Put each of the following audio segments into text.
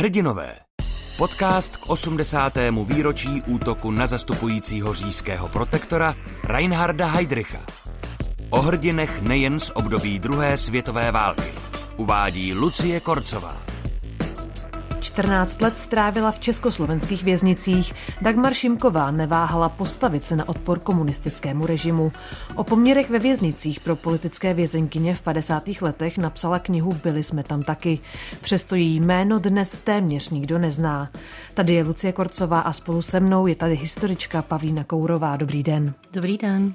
Hrdinové. Podcast k 80. výročí útoku na zastupujícího říjského protektora Reinharda Heydricha. O hrdinech nejen z období druhé světové války. Uvádí Lucie Korcová. 14 let strávila v československých věznicích. Dagmar Šimková neváhala postavit se na odpor komunistickému režimu. O poměrech ve věznicích pro politické vězenkyně v 50. letech napsala knihu Byli jsme tam taky. Přesto její jméno dnes téměř nikdo nezná. Tady je Lucie Korcová a spolu se mnou je tady historička Pavlína Kourová. Dobrý den. Dobrý den.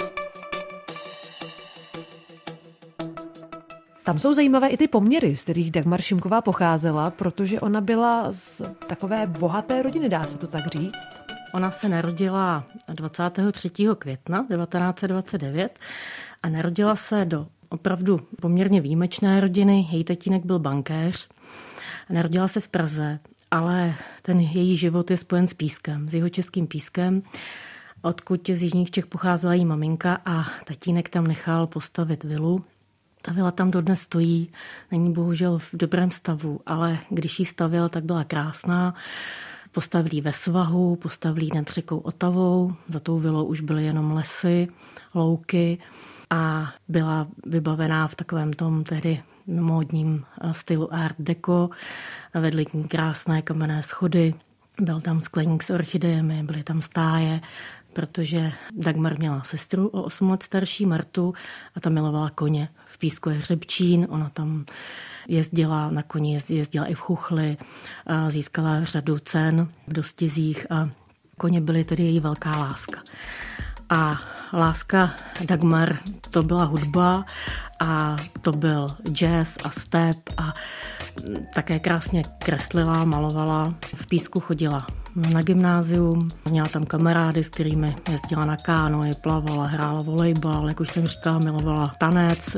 Tam jsou zajímavé i ty poměry, z kterých Dagmar Šimková pocházela, protože ona byla z takové bohaté rodiny, dá se to tak říct. Ona se narodila 23. května 1929 a narodila se do opravdu poměrně výjimečné rodiny. Její tatínek byl bankéř. Narodila se v Praze, ale ten její život je spojen s pískem, s jeho českým pískem odkud z Jižních Čech pocházela její maminka a tatínek tam nechal postavit vilu ta vila tam dodnes stojí, není bohužel v dobrém stavu, ale když ji stavěl, tak byla krásná. Postavili ve svahu, postavili nad řekou Otavou, za tou vilou už byly jenom lesy, louky a byla vybavená v takovém tom tehdy módním eh, stylu art deco. Vedly k ní krásné kamenné schody, byl tam skleník s orchidejemi, byly tam stáje, protože Dagmar měla sestru o 8 let starší Martu a ta milovala koně. V Písku je hřebčín, ona tam jezdila na koni, jezdila i v Chuchli, získala řadu cen v dostizích a koně byly tedy její velká láska. A láska Dagmar to byla hudba a to byl jazz a step a také krásně kreslila, malovala, v písku chodila na gymnázium, měla tam kamarády, s kterými jezdila na kánoji, plavala, hrála volejbal, jak už jsem říkala, milovala tanec,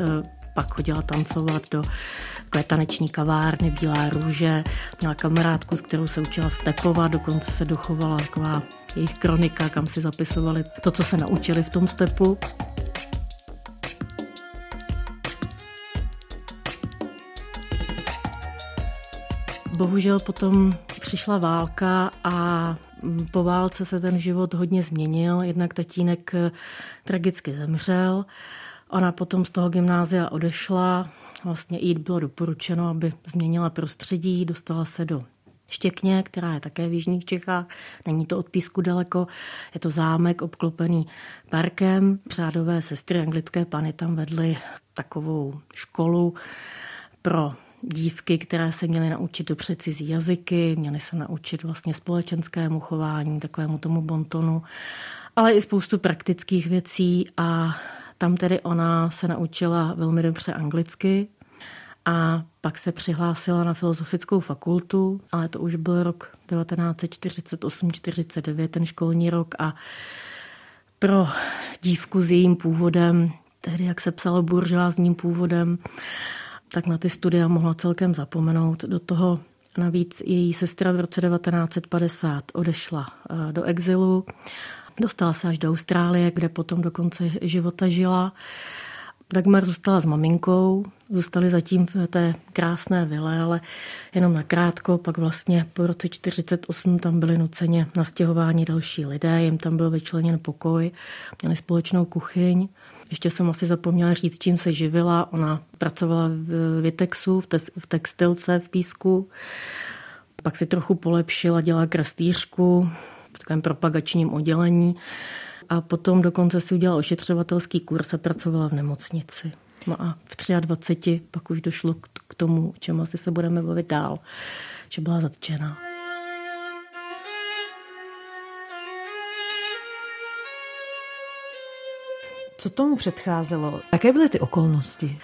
pak chodila tancovat do takové taneční kavárny Bílá růže, měla kamarádku, s kterou se učila stepovat, dokonce se dochovala taková jejich kronika, kam si zapisovali to, co se naučili v tom stepu. Bohužel potom přišla válka a po válce se ten život hodně změnil. Jednak tatínek tragicky zemřel. Ona potom z toho gymnázia odešla. Vlastně jít bylo doporučeno, aby změnila prostředí, dostala se do Štěkně, která je také v Jižních Čechách. Není to od Písku daleko. Je to zámek obklopený parkem. Přádové sestry anglické pany tam vedly takovou školu pro dívky, které se měly naučit dobře cizí jazyky, měly se naučit vlastně společenskému chování, takovému tomu bontonu, ale i spoustu praktických věcí a tam tedy ona se naučila velmi dobře anglicky, a pak se přihlásila na filozofickou fakultu, ale to už byl rok 1948-49, ten školní rok a pro dívku s jejím původem, tehdy jak se psalo buržoázním původem, tak na ty studia mohla celkem zapomenout. Do toho navíc její sestra v roce 1950 odešla eh, do exilu, dostala se až do Austrálie, kde potom do konce života žila. Dagmar zůstala s maminkou, zůstali zatím v té krásné vile, ale jenom na krátko, pak vlastně po roce 48 tam byli nuceně nastěhováni další lidé, jim tam byl vyčleněn pokoj, měli společnou kuchyň. Ještě jsem asi zapomněla říct, čím se živila. Ona pracovala v Vitexu, v textilce v Písku. Pak si trochu polepšila, dělala krastýřku v takovém propagačním oddělení a potom dokonce si udělala ošetřovatelský kurz a pracovala v nemocnici. No a v 23 pak už došlo k tomu, o čem asi se budeme bavit dál, že byla zatčená. Co tomu předcházelo? Jaké byly ty okolnosti?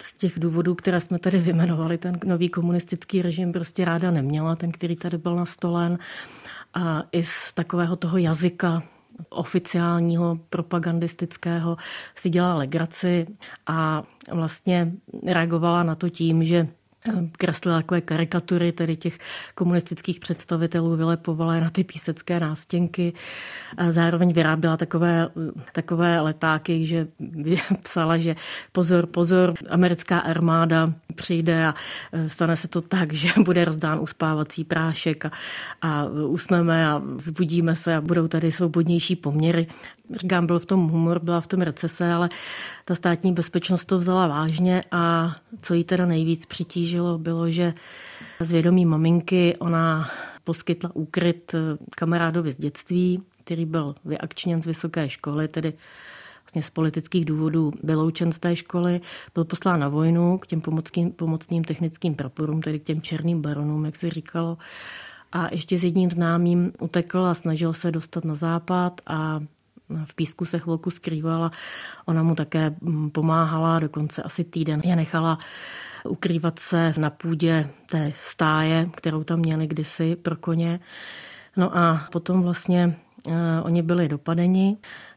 Z těch důvodů, které jsme tady vymenovali, ten nový komunistický režim prostě ráda neměla, ten, který tady byl nastolen. A i z takového toho jazyka, oficiálního propagandistického si dělala legraci a vlastně reagovala na to tím, že kreslila takové karikatury tedy těch komunistických představitelů, vylepovala na ty písecké nástěnky. Zároveň vyráběla takové, takové letáky, že psala, že pozor, pozor, americká armáda přijde a e, stane se to tak, že bude rozdán uspávací prášek a, a usneme a zbudíme se a budou tady svobodnější poměry. Říkám, byl v tom humor, byla v tom recese, ale ta státní bezpečnost to vzala vážně a co jí teda nejvíc přitížilo, bylo, že z vědomí maminky ona poskytla úkryt kamarádovi z dětství, který byl vyakčněn z vysoké školy, tedy vlastně z politických důvodů vyloučen z té školy, byl poslán na vojnu k těm pomocným, pomocným technickým praporům, tedy k těm černým baronům, jak se říkalo. A ještě s jedním známým utekl a snažil se dostat na západ a v písku se chvilku skrývala. Ona mu také mm, pomáhala, dokonce asi týden je nechala ukrývat se na půdě té stáje, kterou tam měli kdysi pro koně. No a potom vlastně uh, oni byli dopadeni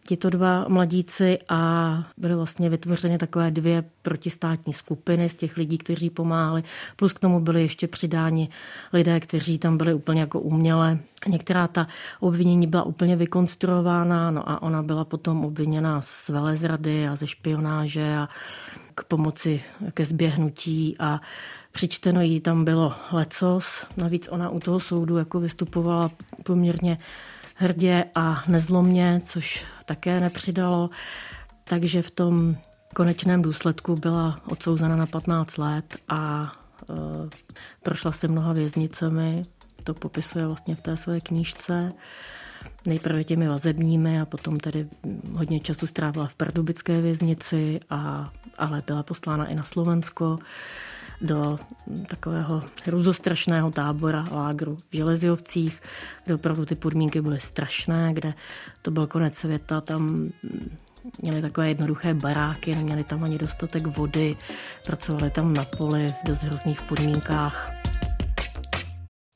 tito dva mladíci a byly vlastně vytvořeny takové dvě protistátní skupiny z těch lidí, kteří pomáhali. Plus k tomu byly ještě přidáni lidé, kteří tam byli úplně jako uměle. Některá ta obvinění byla úplně vykonstruována, no a ona byla potom obviněna z velezrady a ze špionáže a k pomoci ke zběhnutí a přičteno jí tam bylo lecos. Navíc ona u toho soudu jako vystupovala poměrně hrdě a nezlomně, což také nepřidalo. Takže v tom konečném důsledku byla odsouzena na 15 let a e, prošla se mnoha věznicemi. To popisuje vlastně v té své knížce. Nejprve těmi vazebními a potom tedy hodně času strávila v Pardubické věznici, a, ale byla poslána i na Slovensko do takového hruzostrašného tábora lágru v Železovcích, kde opravdu ty podmínky byly strašné, kde to byl konec světa, tam měli takové jednoduché baráky, neměli tam ani dostatek vody, pracovali tam na poli v dost hrozných podmínkách.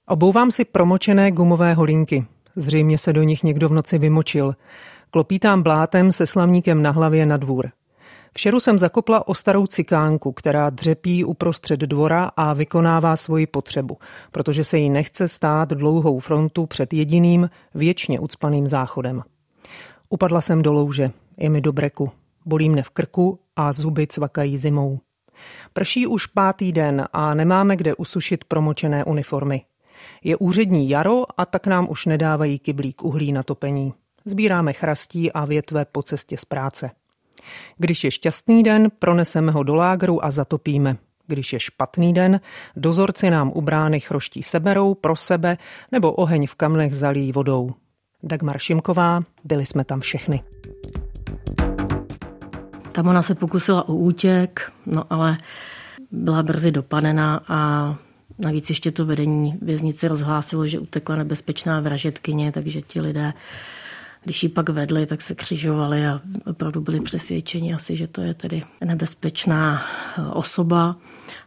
Obouvám si promočené gumové holinky. Zřejmě se do nich někdo v noci vymočil. Klopítám blátem se slavníkem na hlavě na dvůr. V šeru jsem zakopla o starou cikánku, která dřepí uprostřed dvora a vykonává svoji potřebu, protože se jí nechce stát dlouhou frontu před jediným, věčně ucpaným záchodem. Upadla jsem do louže, je mi do breku, bolí mne v krku a zuby cvakají zimou. Prší už pátý den a nemáme kde usušit promočené uniformy. Je úřední jaro a tak nám už nedávají kyblík uhlí na topení. Sbíráme chrastí a větve po cestě z práce. Když je šťastný den, proneseme ho do lágru a zatopíme. Když je špatný den, dozorci nám u brány chroští seberou pro sebe nebo oheň v kamnech zalí vodou. Dagmar Šimková, byli jsme tam všechny. Tam ona se pokusila o útěk, no ale byla brzy dopadená a navíc ještě to vedení věznice rozhlásilo, že utekla nebezpečná vražetkyně, takže ti lidé když ji pak vedli, tak se křižovali a opravdu byli přesvědčeni asi, že to je tedy nebezpečná eh, osoba.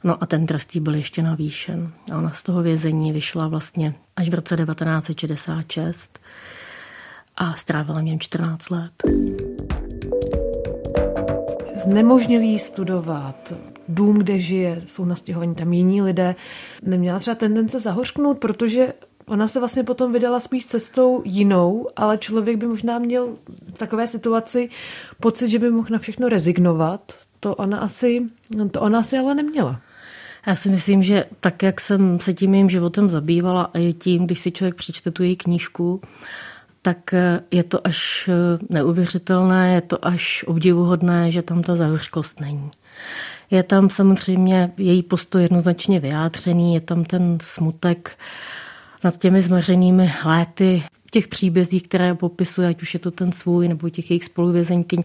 No a ten trest byl ještě navýšen. A ona z toho vězení vyšla vlastně až v roce 1966 a strávila něm 14 let. Znemožnili studovat, dům, kde žije, jsou nastěhovaní tam jiní lidé. Neměla třeba tendence zahořknout, protože Ona se vlastně potom vydala spíš cestou jinou, ale člověk by možná měl v takové situaci pocit, že by mohl na všechno rezignovat. To ona asi, to ona asi ale neměla. Já si myslím, že tak, jak jsem se tím jejím životem zabývala a je tím, když si člověk přečte tu její knížku, tak je to až neuvěřitelné, je to až obdivuhodné, že tam ta zahořkost není. Je tam samozřejmě její postoj jednoznačně vyjádřený, je tam ten smutek, nad těmi zmařenými léty, těch příbězích, které popisuje, ať už je to ten svůj nebo těch jejich spoluvězeňkyň,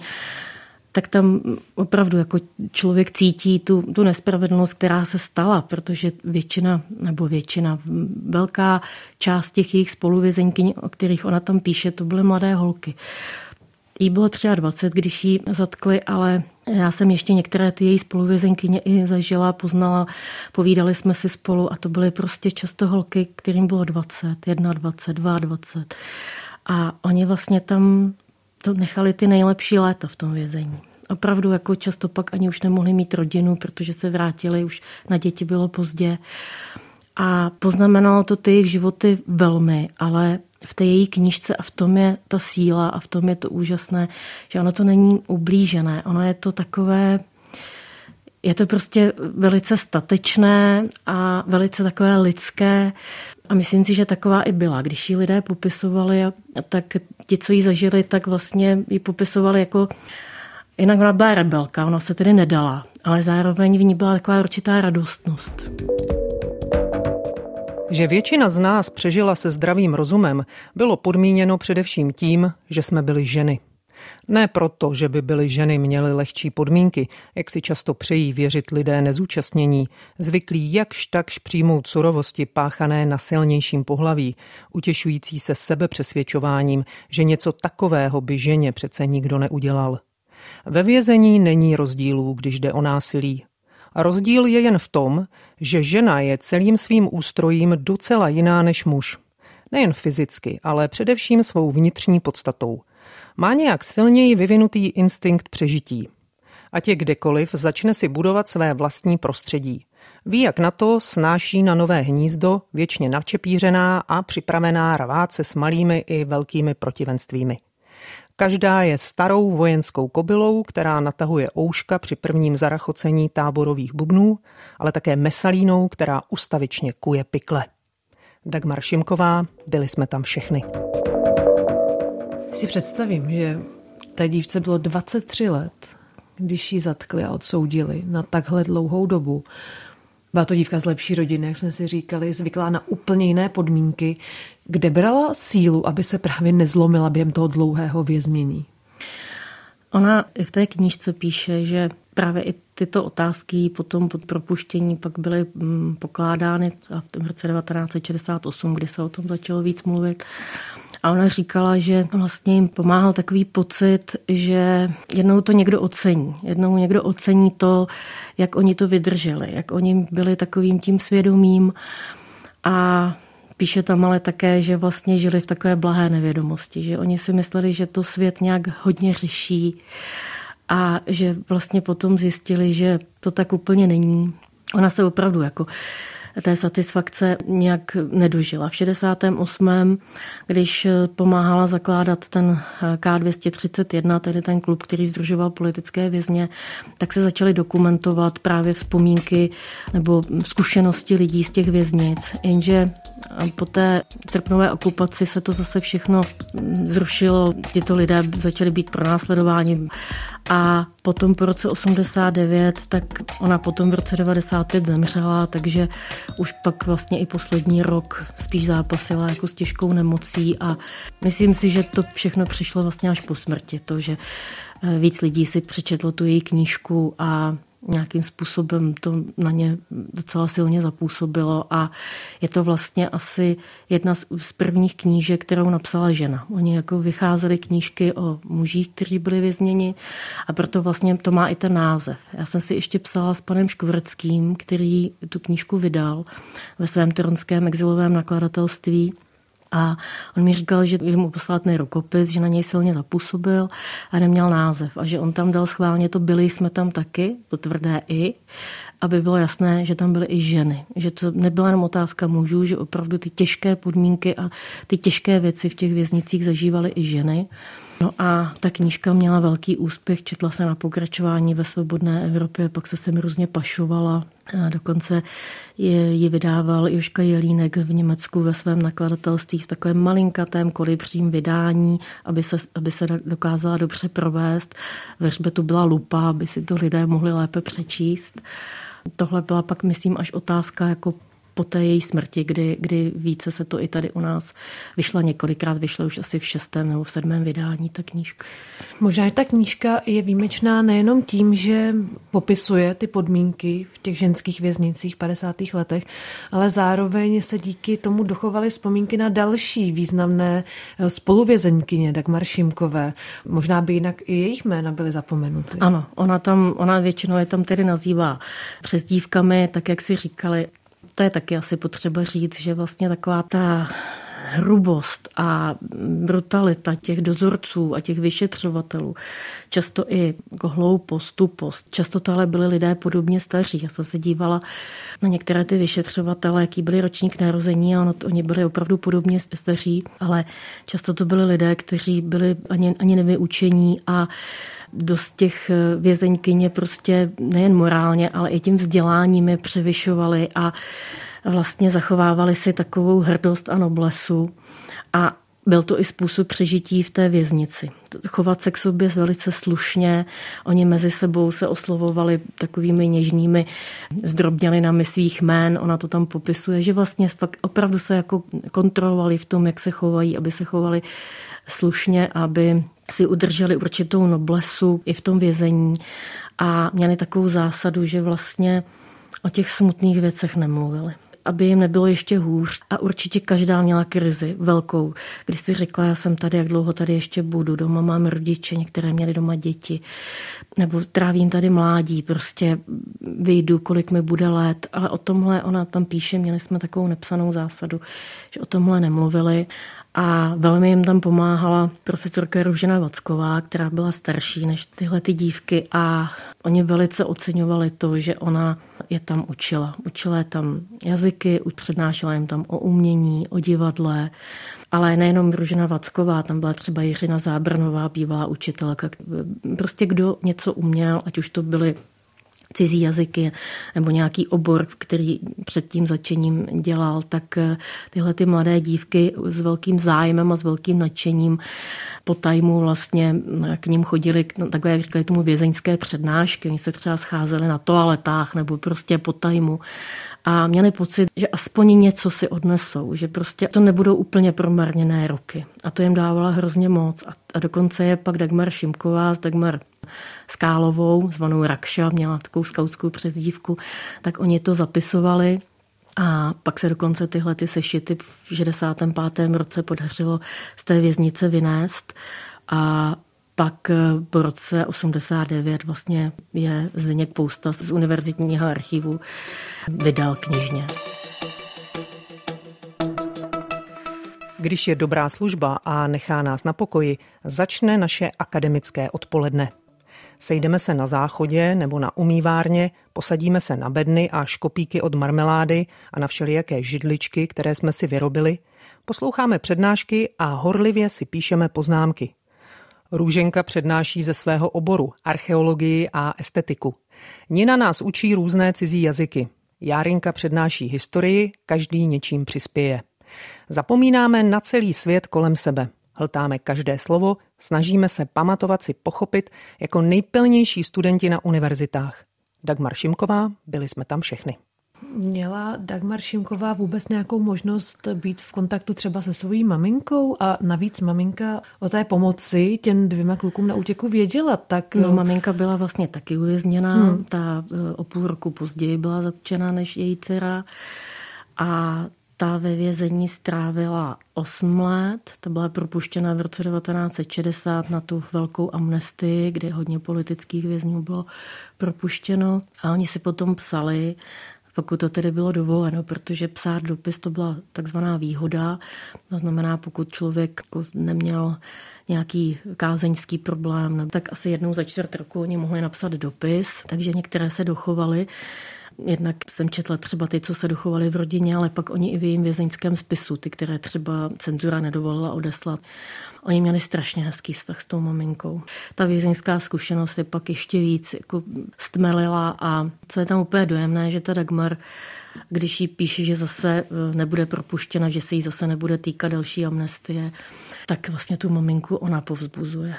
tak tam opravdu jako člověk cítí tu, tu nespravedlnost, která se stala, protože většina, nebo většina, velká část těch jejich spoluvězeňkyň, o kterých ona tam píše, to byly mladé holky. Jí bylo 23, když ji zatkli, ale já jsem ještě některé ty její spoluvězenkyně i zažila, poznala, povídali jsme si spolu a to byly prostě často holky, kterým bylo 20, 21, 22. A oni vlastně tam to nechali ty nejlepší léta v tom vězení. opravdu jako často pak ani už nemohli mít rodinu, protože se vrátili, už na děti bylo pozdě. A poznamenalo to ty jejich životy velmi, ale v té její knížce a v tom je ta síla a v tom je to úžasné, že ono to není ublížené, ono je to takové, je to prostě velice statečné a velice takové lidské a myslím si, že taková i byla. Když ji lidé popisovali, tak ti, co ji zažili, tak vlastně ji popisovali jako Jinak ona byla rebelka, ona se tedy nedala, ale zároveň v ní byla taková určitá radostnost. Že většina z nás přežila se zdravým rozumem, bylo podmíněno především tím, že jsme byli ženy. Ne proto, že by byly ženy měly lehčí podmínky, jak si často přejí věřit lidé nezúčastnění, zvyklí jakž takž přijmout surovosti páchané na silnějším pohlaví, utěšující se sebepřesvědčováním, že něco takového by ženě přece nikdo neudělal. Ve vězení není rozdílů, když jde o násilí. Rozdíl je jen v tom, že žena je celým svým ústrojím docela jiná než muž. Nejen fyzicky, ale především svou vnitřní podstatou. Má nějak silněji vyvinutý instinkt přežití. Ať je kdekoliv, začne si budovat své vlastní prostředí. Ví, jak na to, snáší na nové hnízdo, věčně navčepířená a připravená rvát se s malými i velkými protivenstvími. Každá je starou vojenskou kobylou, která natahuje ouška při prvním zarachocení táborových bubnů, ale také mesalínou, která ustavičně kuje pikle. Dagmar Šimková, byli jsme tam všechny. Si představím, že té dívce bylo 23 let, když ji zatkli a odsoudili na takhle dlouhou dobu. Byla to dívka z lepší rodiny, jak jsme si říkali, zvyklá na úplně jiné podmínky. Kde brala sílu, aby se právě nezlomila během toho dlouhého věznění? Ona v té knížce píše, že právě i tyto otázky potom pod propuštění pak byly mm, pokládány v tom roce 1968, kdy se o tom začalo víc mluvit. A ona říkala, že vlastně jim pomáhal takový pocit, že jednou to někdo ocení. Jednou někdo ocení to, jak oni to vydrželi, jak oni byli takovým tím svědomím. A Píše tam ale také, že vlastně žili v takové blahé nevědomosti, že oni si mysleli, že to svět nějak hodně řeší a že vlastně potom zjistili, že to tak úplně není. Ona se opravdu jako té satisfakce nějak nedožila. V 68. když pomáhala zakládat ten K231, tedy ten klub, který združoval politické vězně, tak se začaly dokumentovat právě vzpomínky nebo zkušenosti lidí z těch věznic. Jenže po té srpnové okupaci se to zase všechno zrušilo, tyto lidé začali být pronásledováni. A potom po roce 89, tak ona potom v roce 95 zemřela, takže už pak vlastně i poslední rok spíš zápasila jako s těžkou nemocí. A myslím si, že to všechno přišlo vlastně až po smrti, to, že eh, víc lidí si přečetlo tu její knížku a nějakým způsobem to na ně docela silně zapůsobilo a je to vlastně asi jedna z, prvních knížek, kterou napsala žena. Oni jako vycházely knížky o mužích, kteří byli vězněni a proto vlastně to má i ten název. Já jsem si ještě psala s panem Škvrckým, který tu knížku vydal ve svém toronském exilovém nakladatelství a on mi říkal, že mu poslal ten rukopis, že na něj silně zapůsobil a neměl název. A že on tam dal schválně to byli jsme tam taky, to tvrdé i, aby bylo jasné, že tam byly i ženy. Že to nebyla jenom otázka mužů, že opravdu ty těžké podmínky a ty těžké věci v těch věznicích zažívaly i ženy. No a ta knížka měla velký úspěch, četla se na pokračování ve svobodné Evropě, pak se sem různě pašovala. A dokonce ji, ji vydával Joška Jelínek v Německu ve svém nakladatelství v takovém malinkatém kolibřím vydání, aby se, aby se dokázala dobře provést. Ve hřbetu byla lupa, aby si to lidé mohli lépe přečíst. Tohle byla pak, myslím, až otázka jako po té její smrti, kdy, kdy více se to i tady u nás vyšla několikrát, vyšla už asi v šestém nebo v sedmém vydání ta knížka. Možná, že ta knížka je výjimečná nejenom tím, že popisuje ty podmínky v těch ženských věznicích v 50. letech, ale zároveň se díky tomu dochovaly vzpomínky na další významné eh, spoluvězeňkyně Dagmar Šimkové. Možná by jinak i jejich jména byly zapomenuty. Ano, ona tam, ona většinou je tam tedy nazývá přezdívkami, tak jak si říkali, to je taky asi potřeba říct, že vlastně taková ta hrubost a brutalita těch dozorců a těch vyšetřovatelů, často i jako hloupost, tupost. Často to ale byli lidé podobně staří. Já jsem se dívala na některé ty vyšetřovatele, jaký byli ročník narození a ono, oni byli opravdu podobně staří, ale často to byli lidé, kteří byli ani, ani nevyučení a dost těch vězeňkyně prostě nejen morálně, ale i tím vzděláním je převyšovali a vlastně zachovávali si takovou hrdost a noblesu. A byl to i způsob přežití v té věznici. Chovat se k sobě velice slušně, oni mezi sebou se oslovovali takovými něžnými zdrobnělinami svých jmén, ona to tam popisuje, že vlastně opravdu se jako kontrolovali v tom, jak se chovají, aby se chovali slušně, aby si udrželi určitou noblesu i v tom vězení a měli takovou zásadu, že vlastně o těch smutných věcech nemluvili aby jim nebylo ještě hůř. A určitě každá měla krizi velkou. Když si řekla, já jsem tady, jak dlouho tady ještě budu, doma mám rodiče, některé měly doma děti, nebo trávím tady mládí, prostě vyjdu, kolik mi bude let. Ale o tomhle ona tam píše, měli jsme takovou nepsanou zásadu, že o tomhle nemluvili. A velmi jim tam pomáhala profesorka Růžena Vacková, která byla starší než tyhle ty dívky a oni velice oceňovali to, že ona je tam učila. Učila je tam jazyky, přednášela jim tam o umění, o divadle, ale nejenom Růžena Vacková, tam byla třeba Jiřina Zábrnová, bývalá učitelka. Prostě kdo něco uměl, ať už to byly cizí jazyky nebo nějaký obor, který před tím začením dělal, tak eh, tyhle ty mladé dívky s velkým zájmem a s velkým nadšením po tajmu vlastně eh, k ním chodili no, takové, říkali tomu vězeňské přednášky. Oni se třeba scházeli na toaletách nebo prostě po tajmu a měli pocit, že aspoň něco si odnesou, že prostě to nebudou úplně promarněné roky. A to jim dávala hrozně moc. A, a dokonce je pak Dagmar Šimková s Dagmar Skálovou, zvanou Rakša, měla takovou skautskou přezdívku, tak oni to zapisovali a pak se dokonce tyhle ty sešity v 65. roce podařilo z té věznice vynést a pak eh, po roce 89 vlastně je Zdeněk Pousta z univerzitního archivu vydal knižně. Když je dobrá služba a nechá nás na pokoji, začne naše akademické odpoledne. Sejdeme se na záchodě nebo na umývárně, posadíme se na bedny a škopíky od marmelády a na všelijaké židličky, které jsme si vyrobili, posloucháme přednášky a horlivě si píšeme poznámky. Růženka přednáší ze svého oboru archeologii a estetiku. Nina nás učí různé cizí jazyky. Járinka přednáší historii, každý něčím přispěje. Zapomínáme na celý svět kolem sebe. Hltáme každé slovo, snažíme se pamatovat si pochopit jako nejpilnější studenti na univerzitách. Dagmar Šimková, byli jsme tam všechny. Měla Dagmar Šimková vůbec nějakou možnost být v kontaktu třeba se svojí maminkou a navíc maminka o té pomoci těm dvěma klukům na útěku věděla, tak... No, maminka byla vlastně taky uvězněná, hmm. ta e, o půl roku později byla zatčena než její dcera a ta ve vězení strávila 8 let, ta byla propuštěna v roce 1960 na tu velkou amnestii, kde hodně politických vězňů bylo propuštěno a oni si potom psali, pokud to tedy bylo dovoleno, protože psát dopis to byla takzvaná výhoda. To znamená, pokud člověk neměl nějaký kázeňský problém, tak asi jednou za čtvrt roku oni mohli napsat dopis, takže některé se dochovaly. Jednak jsem četla třeba ty, co se dochovaly v rodině, ale pak oni i v jejím vězeňském spisu, ty, které třeba cenzura nedovolila odeslat. Oni měli strašně hezký vztah s tou maminkou. Ta vězeňská zkušenost je pak ještě víc jako stmelila a co je tam úplně dojemné, že ta Dagmar když jí píše, že zase e, nebude propuštěna, že se jí zase nebude týkat další amnestie, tak vlastně tu maminku ona povzbuzuje,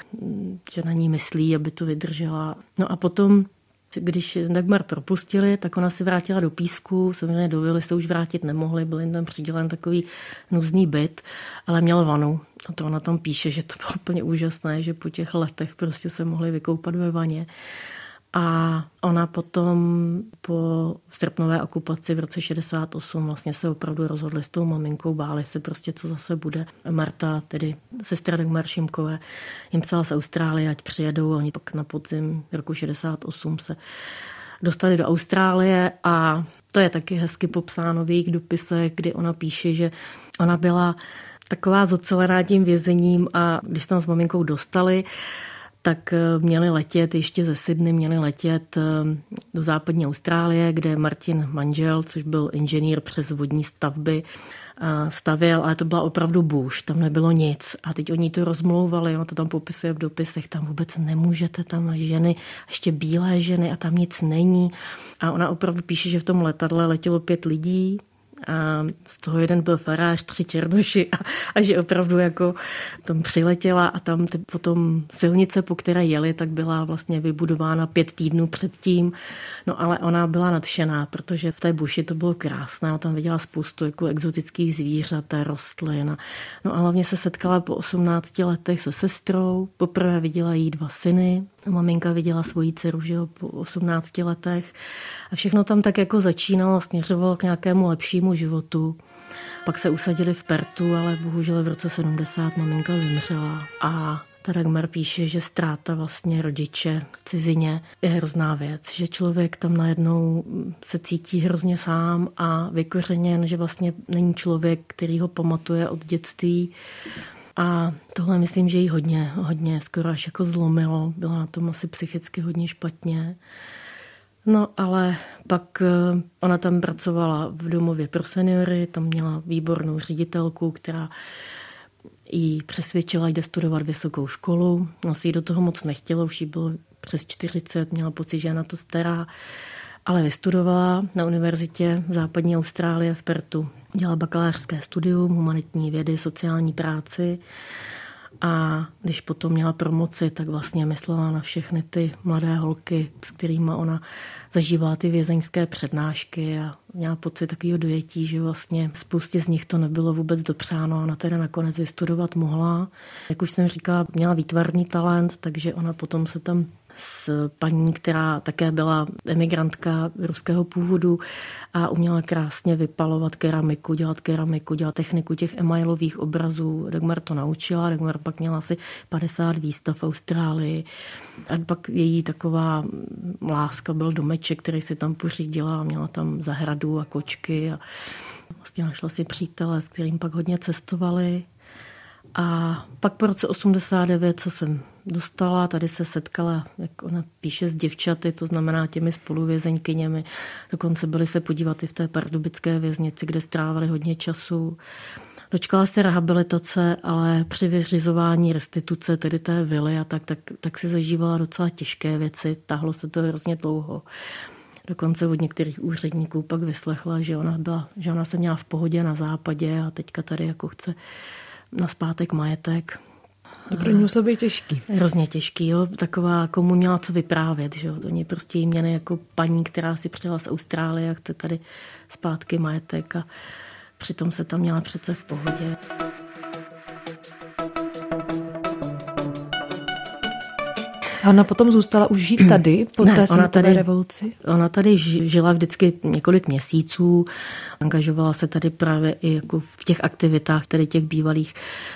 že na ní myslí, aby to vydržela. No a potom když Dagmar propustili, tak ona si vrátila do písku, samozřejmě do vily se už vrátit nemohli, byl jim tam přidělen takový nuzný byt, ale měl vanu. A to ona tam píše, že to bylo úplně úžasné, že po těch letech prostě se mohli vykoupat ve vaně. A ona potom po srpnové okupaci v roce 68 vlastně se opravdu rozhodli s tou maminkou, báli se prostě, co zase bude. Marta, tedy sestra Dagmar Šimkové, jim psala z Austrálie, ať přijedou. Oni pak na podzim roku 68 se dostali do Austrálie a to je taky hezky popsáno v jejich dopisech, kdy ona píše, že ona byla taková zocelená tím vězením a když tam s maminkou dostali, tak eh, měli letět ještě ze Sydney, měli letět eh, do západní Austrálie, kde Martin manžel, což byl inženýr přes vodní stavby, stavěl, ale to byla opravdu bůž, tam nebylo nic. A teď oni to rozmlouvali, ono to tam popisuje v dopisech, tam vůbec nemůžete, tam ženy, ještě bílé ženy a tam nic není. A ona opravdu píše, že v tom letadle letělo pět lidí, a z toho jeden byl farář, tři černoši a, a že opravdu jako tam přiletěla a tam ty, potom silnice, po které jeli, tak byla vlastně vybudována pět týdnů předtím. No ale ona byla nadšená, protože v té buši to bylo krásné, ona tam viděla spoustu jako exotických zvířat a rostlin. No a hlavně se setkala po 18 letech se sestrou, poprvé viděla jí dva syny, Maminka viděla svoji dceru že jo, po 18 letech. A všechno tam tak jako začínalo a směřovalo k nějakému lepšímu životu. Pak se usadili v Pertu, ale bohužel v roce 70 maminka zemřela. A Dagmar píše, že ztráta vlastně rodiče v cizině je hrozná věc, že člověk tam najednou se cítí hrozně sám a vykořeněn, že vlastně není člověk, který ho pamatuje od dětství a tohle myslím, že jí hodně, hodně skoro až jako zlomilo. Byla na tom asi psychicky hodně špatně. No ale pak eh, ona tam pracovala v domově pro seniory, tam měla výbornou ředitelku, která jí přesvědčila, jde studovat vysokou školu. No si jí do toho moc nechtělo, už jí bylo přes 40, měla pocit, že je na to stará, ale vystudovala na univerzitě v západní Austrálie v Pertu Dělala bakalářské studium, humanitní vědy, sociální práci a když potom měla promoci, tak vlastně myslela na všechny ty mladé holky, s kterými ona zažívala ty vězeňské přednášky a měla pocit takového dojetí, že vlastně spoustě z nich to nebylo vůbec dopřáno a ona teda nakonec vystudovat mohla. Jak už jsem říkala, měla výtvarný talent, takže ona potom se tam s paní, která také byla emigrantka ruského původu a uměla krásně vypalovat keramiku, dělat keramiku, dělat techniku těch emailových obrazů. Dagmar to naučila, Dagmar pak měla asi 50 výstav v Austrálii a pak její taková láska byl domeček, který si tam pořídila a měla tam zahradu a kočky a vlastně našla si přítele, s kterým pak hodně cestovali. A pak po roce 89, co jsem dostala, tady se setkala, jak ona píše, s děvčaty, to znamená těmi spoluvězeňkyněmi. Dokonce byli se podívat i v té pardubické věznici, kde strávili hodně času. Dočkala se rehabilitace, ale při vyřizování restituce, tedy té vily a tak, tak, tak si zažívala docela těžké věci. Tahlo se to hrozně dlouho. Dokonce od některých úředníků pak vyslechla, že ona, byla, že ona se měla v pohodě na západě a teďka tady jako chce na zpátek majetek. To pro ní muselo být těžký. Hrozně těžký, jo. Taková, komu měla co vyprávět, že jo. Oni prostě jí měli jako paní, která si přijela z Austrálie a chce tady zpátky majetek a přitom se tam měla přece v pohodě. A ona potom zůstala už žít tady po ne, té ona tady, revoluci? Ona tady žila vždycky několik měsíců, angažovala se tady právě i jako v těch aktivitách tady těch bývalých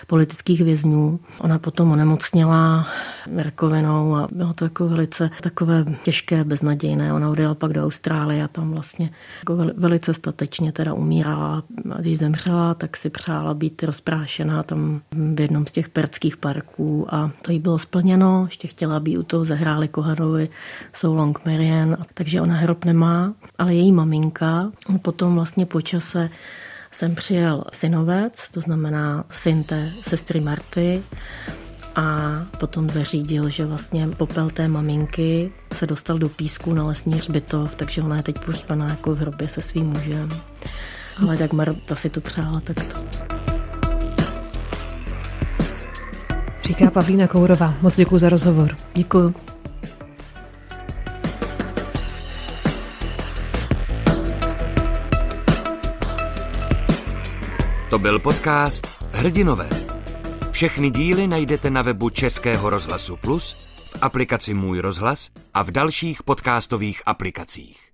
politických vězňů. Ona potom onemocněla rakovinou a bylo to jako velice takové těžké, beznadějné. Ona odjela pak do Austrálie a tam vlastně jako velice statečně teda umírala. A když zemřela, tak si přála být rozprášená tam v jednom z těch perckých parků a to jí bylo splněno. Ještě chtěla, u toho zahráli Kohanovi So Long Marian, takže ona hrob nemá, ale její maminka potom vlastně po čase jsem přijel synovec, to znamená syn té sestry Marty, a potom zařídil, že vlastně popel té maminky se dostal do písku na lesní hřbitov, takže ona je teď pohřbaná jako v hrobě se svým mužem. Ale Dagmar ta si to přála takto. Říká Pavlína Kourová. Moc děkuji za rozhovor. Děkuji. To byl podcast Hrdinové. Všechny díly najdete na webu Českého rozhlasu Plus, v aplikaci Můj rozhlas a v dalších podcastových aplikacích.